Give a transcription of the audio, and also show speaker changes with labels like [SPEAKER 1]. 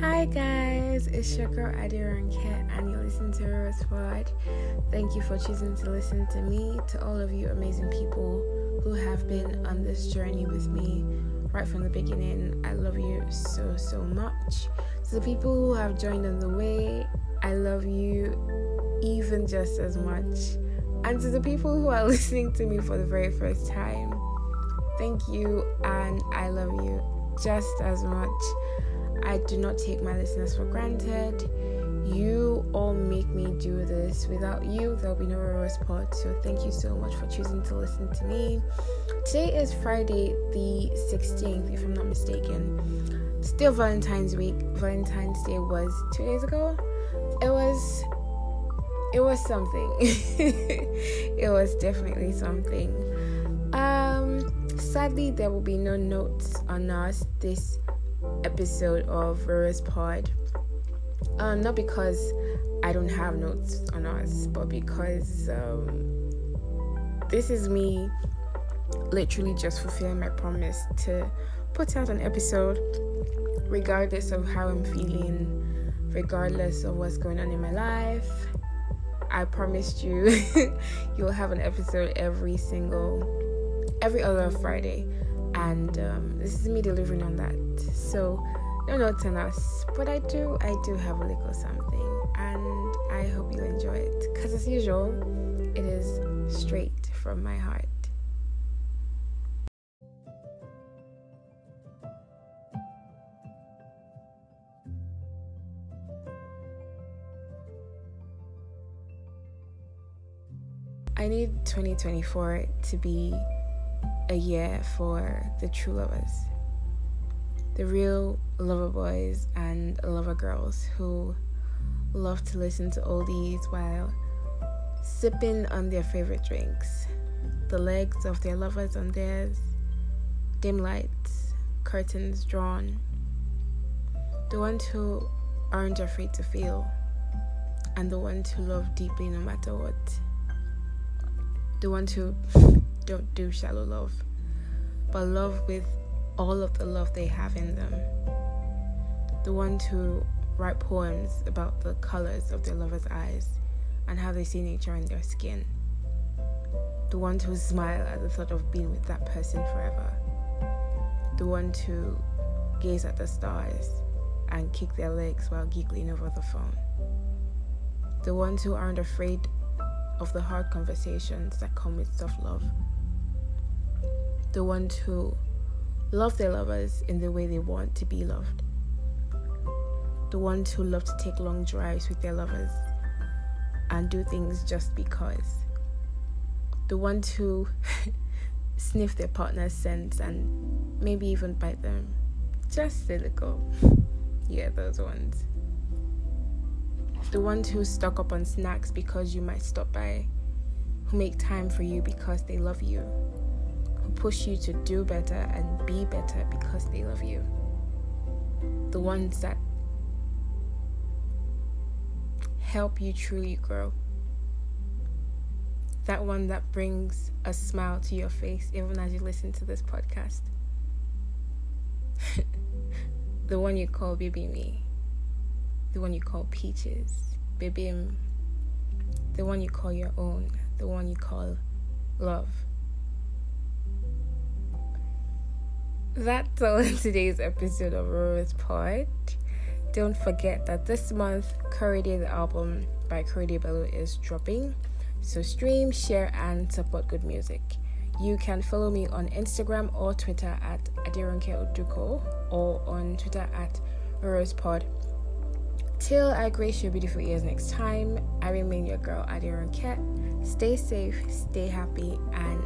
[SPEAKER 1] Hi guys, it's your girl Adiran Cat and you're listening to Rose Pod. Thank you for choosing to listen to me, to all of you amazing people who have been on this journey with me right from the beginning. I love you so so much. To the people who have joined on the way, I love you even just as much. And to the people who are listening to me for the very first time, thank you and I love you just as much. I do not take my listeners for granted. You all make me do this. Without you, there'll be no Rose Pod. So thank you so much for choosing to listen to me. Today is Friday the 16th, if I'm not mistaken. Still Valentine's week. Valentine's Day was two days ago. It was it was something. it was definitely something. Um sadly there will be no notes on us this episode of Rose Pod. Um, not because I don't have notes on us, but because um, this is me literally just fulfilling my promise to put out an episode regardless of how I'm feeling, regardless of what's going on in my life. I promised you you'll have an episode every single every other Friday and um, this is me delivering on that. So no notes on us, but I do I do have a little something, and I hope you enjoy it. Cause as usual, it is straight from my heart. I need 2024 to be a year for the true lovers. The real lover boys and lover girls who love to listen to oldies while sipping on their favorite drinks. The legs of their lovers on theirs, dim lights, curtains drawn. The ones who aren't afraid to feel, and the ones who love deeply no matter what. The ones who don't do shallow love, but love with all of the love they have in them. The ones who write poems about the colors of their lover's eyes and how they see nature in their skin. The ones who smile at the thought of being with that person forever. The ones who gaze at the stars and kick their legs while giggling over the phone. The ones who aren't afraid of the hard conversations that come with self love the ones who love their lovers in the way they want to be loved. The ones who love to take long drives with their lovers and do things just because. The ones who sniff their partner's scents and maybe even bite them. Just little. Yeah, those ones. The ones who stock up on snacks because you might stop by. Who make time for you because they love you who push you to do better and be better because they love you. The ones that help you truly grow. That one that brings a smile to your face even as you listen to this podcast. the one you call Baby Me. The one you call Peaches. Baby M. The one you call your own. The one you call love. That's all in today's episode of Rose Pod. Don't forget that this month, Curry Day, the album by Curry Bello, is dropping. So stream, share, and support good music. You can follow me on Instagram or Twitter at Aderonke Oduko or on Twitter at RosePod. Till I grace your beautiful ears next time, I remain your girl Aderonke. Stay safe, stay happy, and.